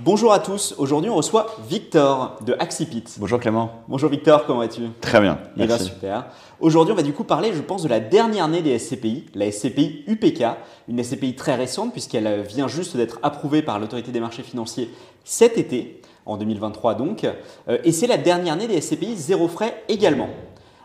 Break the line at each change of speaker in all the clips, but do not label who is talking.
Bonjour à tous, aujourd'hui on reçoit Victor de Axipit.
Bonjour Clément.
Bonjour Victor, comment vas-tu?
Très bien,
Eh bien super. Aujourd'hui on va du coup parler je pense de la dernière année des SCPI, la SCPI UPK, une SCPI très récente puisqu'elle vient juste d'être approuvée par l'autorité des marchés financiers cet été, en 2023 donc, Euh, et c'est la dernière année des SCPI zéro frais également.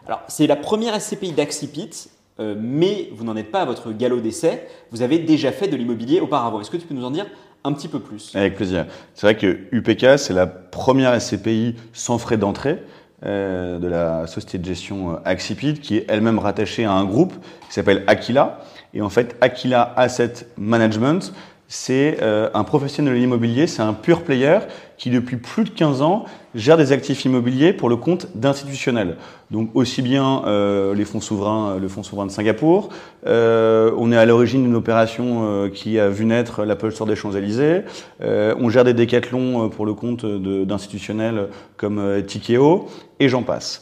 Alors c'est la première SCPI d'Axipit, euh, mais vous n'en êtes pas à votre galop d'essai, vous avez déjà fait de l'immobilier auparavant. Est-ce que tu peux nous en dire un petit peu plus
Avec plaisir. C'est vrai que UPK, c'est la première SCPI sans frais d'entrée euh, de la société de gestion euh, Axipit, qui est elle-même rattachée à un groupe qui s'appelle Aquila. Et en fait, Aquila Asset Management, c'est euh, un professionnel de l'immobilier, c'est un pur player qui depuis plus de 15 ans gère des actifs immobiliers pour le compte d'institutionnels. Donc aussi bien euh, les fonds souverains, le fonds souverain de Singapour, euh, on est à l'origine d'une opération euh, qui a vu naître l'Apple Store des Champs-Élysées, euh, on gère des décathlons euh, pour le compte d'institutionnels comme euh, Tikeo, et j'en passe.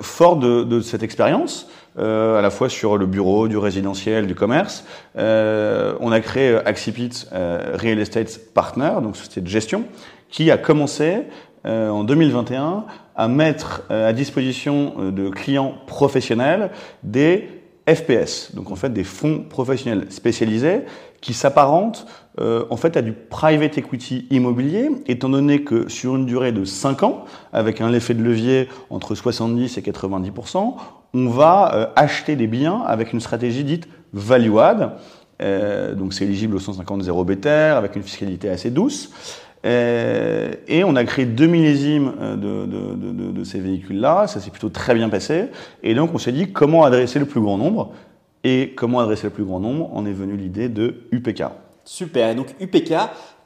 Fort de, de cette expérience, euh, à la fois sur le bureau, du résidentiel, du commerce, euh, on a créé euh, Axipit euh, Real Estate Partner, donc société de gestion, qui a commencé euh, en 2021 à mettre à disposition de clients professionnels des FPS, donc en fait des fonds professionnels spécialisés qui s'apparentent en fait à du private equity immobilier, étant donné que sur une durée de 5 ans, avec un effet de levier entre 70 et 90 on va euh, acheter des biens avec une stratégie dite value add. Euh, donc c'est éligible au 150 0 BTR avec une fiscalité assez douce. Euh, et on a créé deux millésimes de, de, ces véhicules-là. Ça s'est plutôt très bien passé. Et donc on s'est dit comment adresser le plus grand nombre. Et comment adresser le plus grand nombre En est venue l'idée de UPK.
Super. Et donc UPK,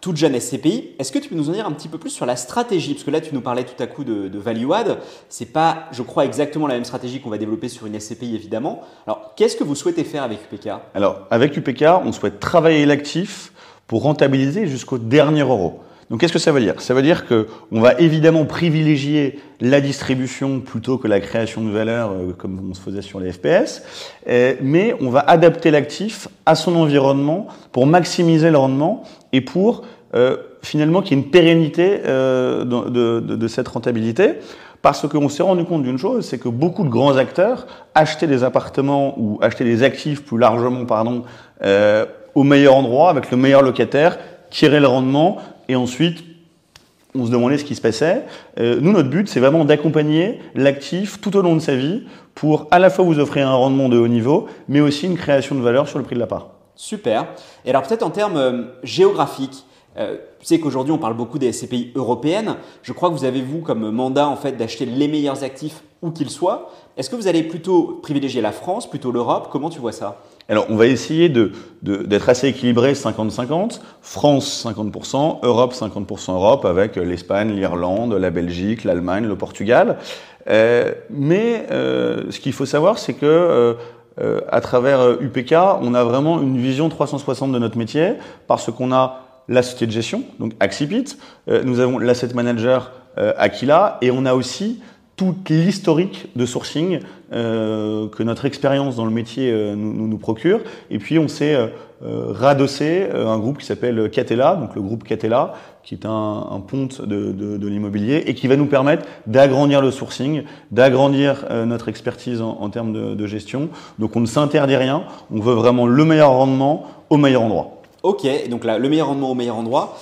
toute jeune SCPI. Est-ce que tu peux nous en dire un petit peu plus sur la stratégie? Parce que là, tu nous parlais tout à coup de, de value add. C'est pas, je crois, exactement la même stratégie qu'on va développer sur une SCPI, évidemment. Alors, qu'est-ce que vous souhaitez faire avec UPK
Alors, avec UPK, on souhaite travailler l'actif pour rentabiliser jusqu'au dernier euro. Donc, qu'est-ce que ça veut dire? Ça veut dire que on va évidemment privilégier la distribution plutôt que la création de valeur, euh, comme on se faisait sur les FPS, mais on va adapter l'actif à son environnement pour maximiser le rendement et pour euh, finalement qu'il y ait une pérennité euh, de, cette rentabilité. Parce qu'on s'est rendu compte d'une chose, c'est que beaucoup de grands acteurs achetaient des appartements ou achetaient des actifs plus largement, pardon, euh, au meilleur endroit, avec le meilleur locataire, tiraient le rendement, et ensuite on se demandait ce qui se passait. Euh, nous, notre but, c'est vraiment d'accompagner l'actif tout au long de sa vie pour à la fois vous offrir un rendement de haut niveau, mais aussi une création de valeur sur le prix de la part.
Super. Et alors, peut-être en termes géographiques, euh, tu sais qu'aujourd'hui, on parle beaucoup des SCPI européennes. Je crois que vous avez, vous, comme mandat, en fait, d'acheter les meilleurs actifs où qu'ils soient. Est-ce que vous allez plutôt privilégier la France, plutôt l'Europe? Comment tu vois ça?
Alors, on va essayer de- de- d'être assez équilibré 50-50. France 50%, Europe 50% Europe, avec l'Espagne, l'Irlande, la Belgique, l'Allemagne, le Portugal. Euh, mais euh, ce qu'il faut savoir, c'est que euh, à travers UPK, on a vraiment une vision 360 de notre métier, parce qu'on a la société de gestion, donc Axipit, euh, nous avons l'asset manager euh, Aquila, et on a aussi tout l'historique de sourcing euh, que notre expérience dans le métier euh, nous, nous, procure. Et puis on s'est euh, euh, radossé un groupe qui s'appelle Catella, donc le groupe Catella, qui est un, un ponte de, de, de l'immobilier et qui va nous permettre d'agrandir le sourcing, d'agrandir euh, notre expertise en, en termes de, de gestion. Donc on ne s'interdit rien, on veut vraiment le meilleur rendement au meilleur endroit.
Ok, donc là, le meilleur rendement au meilleur endroit.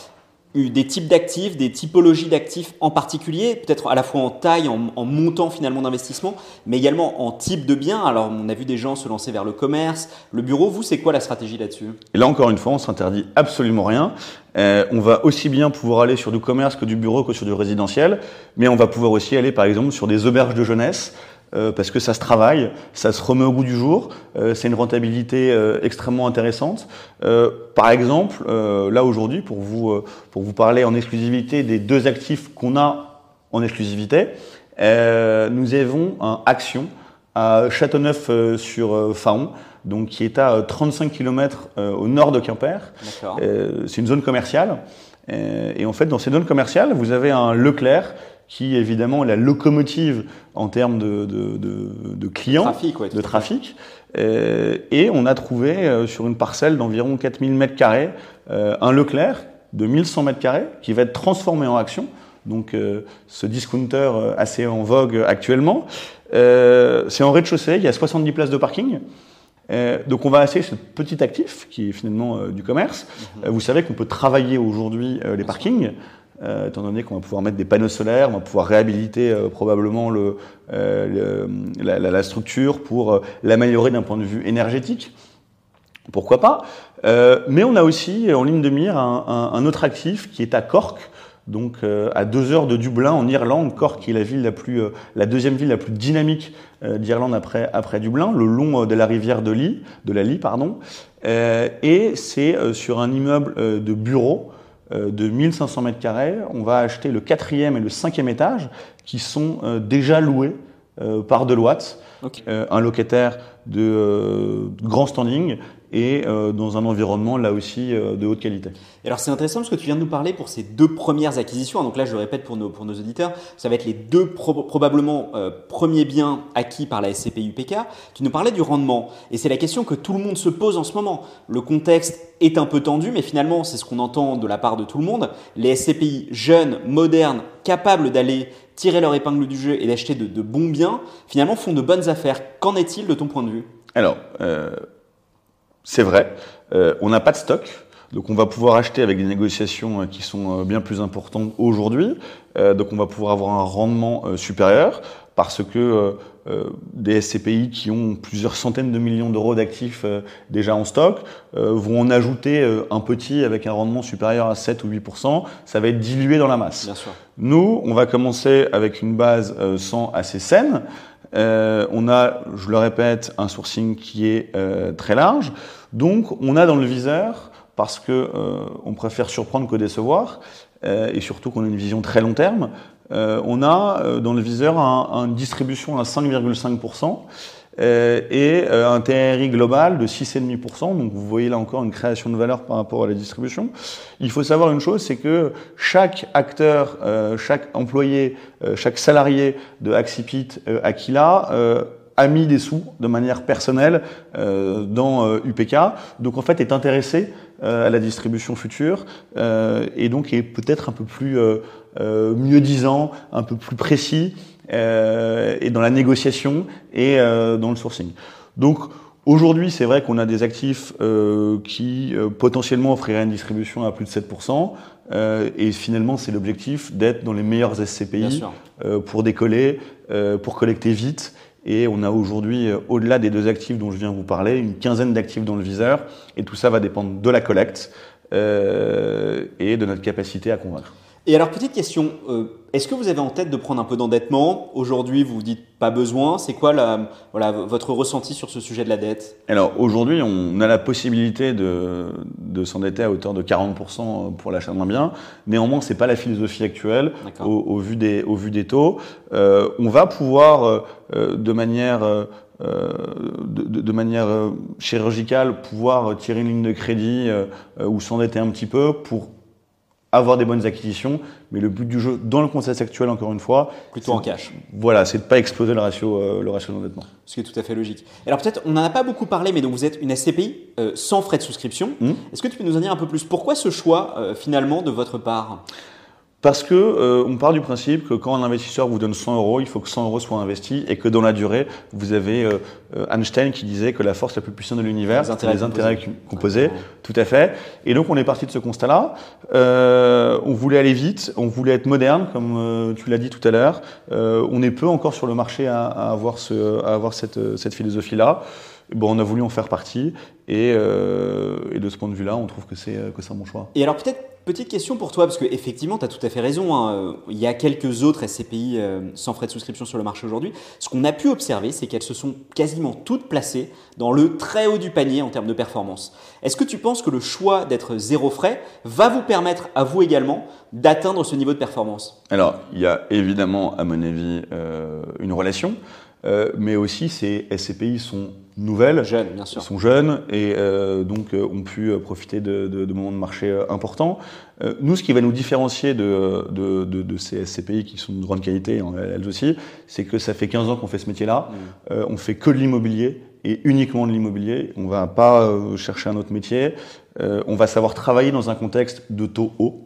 Des types d'actifs, des typologies d'actifs en particulier, peut-être à la fois en taille, en, en montant finalement d'investissement, mais également en type de bien. Alors, on a vu des gens se lancer vers le commerce, le bureau. Vous, c'est quoi la stratégie là-dessus?
Et là, encore une fois, on s'interdit absolument rien. Euh, on va aussi bien pouvoir aller sur du commerce que du bureau que sur du résidentiel, mais on va pouvoir aussi aller, par exemple, sur des auberges de jeunesse. Euh, parce que ça se travaille, ça se remet au goût du jour, euh, c'est une rentabilité euh, extrêmement intéressante. Par exemple, là aujourd'hui, pour vous, pour vous parler en exclusivité des deux actifs qu'on a en exclusivité, nous avons un Action à Châteauneuf-sur-Faon, donc qui est à 35 km au nord de Quimper. Euh, c'est une zone commerciale. Euh, et en fait, dans ces zones commerciales, vous avez un Leclerc qui évidemment est la locomotive en termes de, de, de, de clients,
Trafic, ouais,
de trafic. Euh, et on a trouvé euh, sur une parcelle d'environ 4000 mètres carrés euh, un Leclerc de 1100 mètres carrés qui va être transformé en action. Donc ce discounter assez en vogue actuellement. c'est en rez-de-chaussée, il y a 70 places de parking. donc on va essayer ce petit actif qui est finalement du commerce. Mhm. vous savez qu'on peut travailler aujourd'hui les parkings. Euh, étant donné qu'on va pouvoir mettre des panneaux solaires, on va pouvoir réhabiliter euh, probablement le, euh, la, structure pour l'améliorer d'un point de vue énergétique. Pourquoi pas? Mais on a aussi en ligne de mire un, autre actif qui est à Cork, donc à deux heures de Dublin en Irlande. Cork qui est la ville la plus, la deuxième ville la plus dynamique d'Irlande après, après Dublin, le long de la rivière de, Lee, de la Lee, pardon. et c'est sur un immeuble de bureaux de 1500 mètres carrés. On va acheter le quatrième et le cinquième étage qui sont euh, déjà loués euh, par Deloitte, un locataire de grand standing et euh, dans un environnement là aussi euh, de haute qualité.
Et alors c'est intéressant parce que tu viens de nous parler pour ces deux premières acquisitions. Donc là je le répète pour nos, pour nos auditeurs, ça va être les deux probablement euh, premiers biens acquis par la SCPI UPK. Tu nous parlais du rendement et c'est la question que tout le monde se pose en ce moment. Le contexte est un peu tendu mais finalement c'est ce qu'on entend de la part de tout le monde. Les SCPI jeunes, modernes, capables d'aller tirer leur épingle du jeu et d'acheter de, bons biens, finalement font de bonnes affaires. Qu'en est-il de ton point de vue?
Alors, c'est vrai. Euh, on n'a pas de stock. Donc on va pouvoir acheter avec des négociations euh, qui sont euh, bien plus importantes aujourd'hui. donc on va pouvoir avoir un rendement supérieur parce que des SCPI qui ont plusieurs centaines de millions d'euros d'actifs déjà en stock vont en ajouter un petit avec un rendement supérieur à 7 ou 8%. Ça va être dilué dans la masse.
Bien sûr.
Nous, on va commencer avec une base 100 assez saine. Euh, on a, je le répète, un sourcing qui est euh, très large. Donc, on a dans le viseur, parce que euh, on préfère surprendre que décevoir, et surtout qu'on a une vision très long terme, on a dans le viseur une distribution à 5,5%. Euh, et euh, un TRI global de 6,5%. Donc vous voyez là encore une création de valeur par rapport à la distribution. Il faut savoir une chose, c'est que chaque acteur, euh, chaque employé, chaque salarié de Axipit Aquila a mis des sous de manière personnelle dans UPK, donc en fait est intéressé à la distribution future et donc est peut-être un peu plus mieux disant, un peu plus précis euh, et dans la négociation et euh, dans le sourcing. Donc aujourd'hui, c'est vrai qu'on a des actifs euh, qui potentiellement offriraient une distribution à plus de 7%. et finalement, c'est l'objectif d'être dans les meilleurs SCPI pour décoller, pour collecter vite. Et on a aujourd'hui, au-delà des deux actifs dont je viens vous parler, une quinzaine d'actifs dans le viseur. Et tout ça va dépendre de la collecte et de notre capacité à convaincre.
Et alors, petite question, euh, est-ce que vous avez en tête de prendre un peu d'endettement Aujourd'hui, vous vous dites pas besoin. C'est quoi la, voilà, votre ressenti sur ce sujet de la dette?
Alors, aujourd'hui, on a la possibilité de, de s'endetter à hauteur de 40% pour l'achat d'un bien. Néanmoins, c'est pas la philosophie actuelle au, au, vu des, au vu des taux. Euh, on va pouvoir, euh, de manière... Euh, de, de, manière chirurgicale, pouvoir tirer une ligne de crédit ou s'endetter un petit peu pour avoir des bonnes acquisitions, mais le but du jeu, dans le contexte actuel, encore une fois,
plutôt en cash.
Voilà, c'est de pas exploser le ratio, euh, le ratio d'endettement.
Ce qui est tout à fait logique. Alors peut-être, on n'en a pas beaucoup parlé, mais donc vous êtes une SCPI euh, sans frais de souscription. Mmh. Est-ce que tu peux nous en dire un peu plus? Pourquoi ce choix euh, finalement de votre part?
Parce que euh, on part du principe que quand un investisseur vous donne 100 euros, il faut que 100 euros soient investis et que dans la durée, vous avez euh, euh, Einstein qui disait que la force la plus puissante de l'univers, c'est les intérêts composés. Tout à fait. Et donc on est parti de ce constat-là. on voulait aller vite, on voulait être moderne, comme tu l'as dit tout à l'heure. on est peu encore sur le marché à, avoir, ce, à avoir cette, cette philosophie-là. Bon, on a voulu en faire partie et, et de ce point de vue-là, on trouve que c'est que un bon choix.
Et alors peut-être Petite question pour toi, parce qu'effectivement, tu as tout à fait raison. Hein. Il y a quelques autres SCPI euh, sans frais de souscription sur le marché aujourd'hui. Ce qu'on a pu observer, c'est qu'elles se sont quasiment toutes placées dans le très haut du panier en termes de performance. Est-ce que tu penses que le choix d'être zéro frais va vous permettre à vous également d'atteindre ce niveau de performance?
Alors, il y a évidemment, à mon avis, euh, une relation. Euh, mais aussi ces SCPI sont nouvelles,
jeunes, bien sûr.
sont jeunes et euh, donc euh, ont pu profiter de, de, de, moments de marché importants. nous, ce qui va nous différencier de, ces SCPI qui sont de grande qualité, elles aussi, c'est que ça fait 15 ans qu'on fait ce métier-là. Mm. on fait que de l'immobilier et uniquement de l'immobilier. On va pas euh, chercher un autre métier. Euh, on va savoir travailler dans un contexte de taux haut.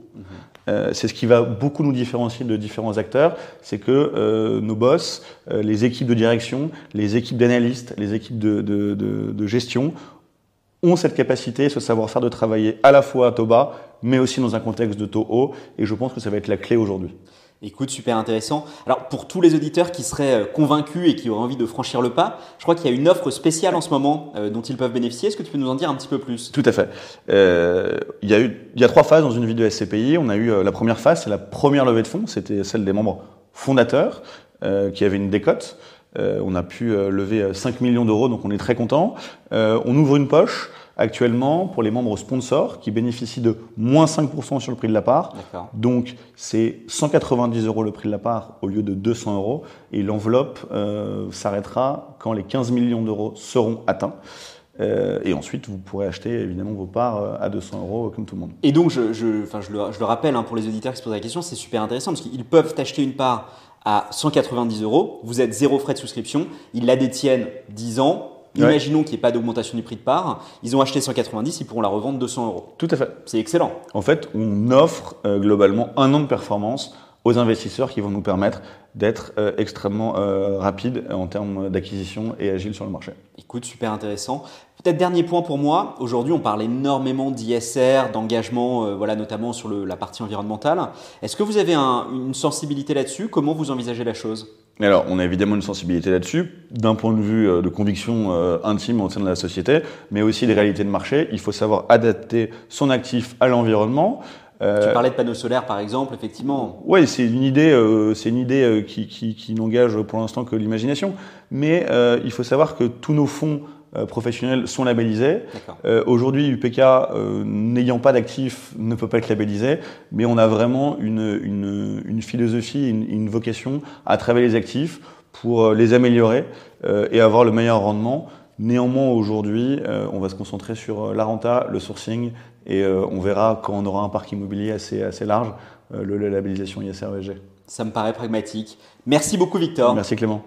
Euh, c'est ce qui va beaucoup nous différencier de différents acteurs, c'est que euh, nos boss, euh, les équipes de direction, les équipes d'analystes, les équipes de, gestion ont cette capacité, ce savoir-faire de travailler à la fois à taux bas, mais aussi dans un contexte de taux haut, et je pense que ça va être la clé aujourd'hui.
Écoute, super intéressant. Alors, pour tous les auditeurs qui seraient euh, convaincus et qui auraient envie de franchir le pas, je crois qu'il y a une offre spéciale en ce moment euh, dont ils peuvent bénéficier. Est-ce que tu peux nous en dire un petit peu plus?
Tout à fait. Euh, il, y a eu, il y a trois phases dans une vie de SCPI. On a eu la première phase, c'est la première levée de fonds. C'était celle des membres fondateurs qui avaient une décote. On a pu lever 5 millions d'euros, donc on est très content. on ouvre une poche actuellement pour les membres sponsors qui bénéficient de moins 5% sur le prix de la part. Donc c'est 190 euros le prix de la part au lieu de 200 euros et l'enveloppe euh, s'arrêtera quand les 15 millions d'euros seront atteints. Euh, et ensuite, vous pourrez acheter évidemment vos parts euh, à 200 euros comme tout le monde.
Et donc, je, je, enfin, je, le, je le rappelle hein, pour les auditeurs qui se posent la question, c'est super intéressant parce qu'ils peuvent acheter une part à 190 euros, vous êtes zéro frais de souscription, ils la détiennent 10 ans, Imaginons qu'il n'y ait pas d'augmentation du prix de part. Ils ont acheté 190, ils pourront la revendre 200 euros.
Tout à fait.
C'est excellent.
En fait, on offre euh, globalement un an de performance aux investisseurs qui vont nous permettre d'être euh, extrêmement euh, rapides en termes d'acquisition et agile sur le marché.
Écoute, super intéressant. Peut-être dernier point pour moi. Aujourd'hui, on parle énormément d'ISR, d'engagement, euh, voilà, notamment sur le, la partie environnementale. Est-ce que vous avez un, une sensibilité là-dessus? Comment vous envisagez la chose?
Alors, on a évidemment une sensibilité là-dessus, d'un point de vue euh, de conviction euh, intime au sein de la société, mais aussi des réalités de marché. Il faut savoir adapter son actif à l'environnement.
Euh, tu parlais de panneaux solaires, par exemple, effectivement.
Oui, c'est une idée, euh, c'est une idée qui, qui, qui n'engage pour l'instant que l'imagination. Mais il faut savoir que tous nos fonds professionnels sont labellisés. Aujourd'hui, UPK, n'ayant pas d'actifs, ne peut pas être labellisé, mais on a vraiment une, une, une philosophie, une, une, vocation à travailler les actifs pour les améliorer et avoir le meilleur rendement. Néanmoins, aujourd'hui, on va se concentrer sur la renta, le sourcing et euh, on verra quand on aura un parc immobilier assez, assez large, euh, le, la labellisation ISRVG.
Ça me paraît pragmatique. Merci beaucoup Victor.
Merci Clément.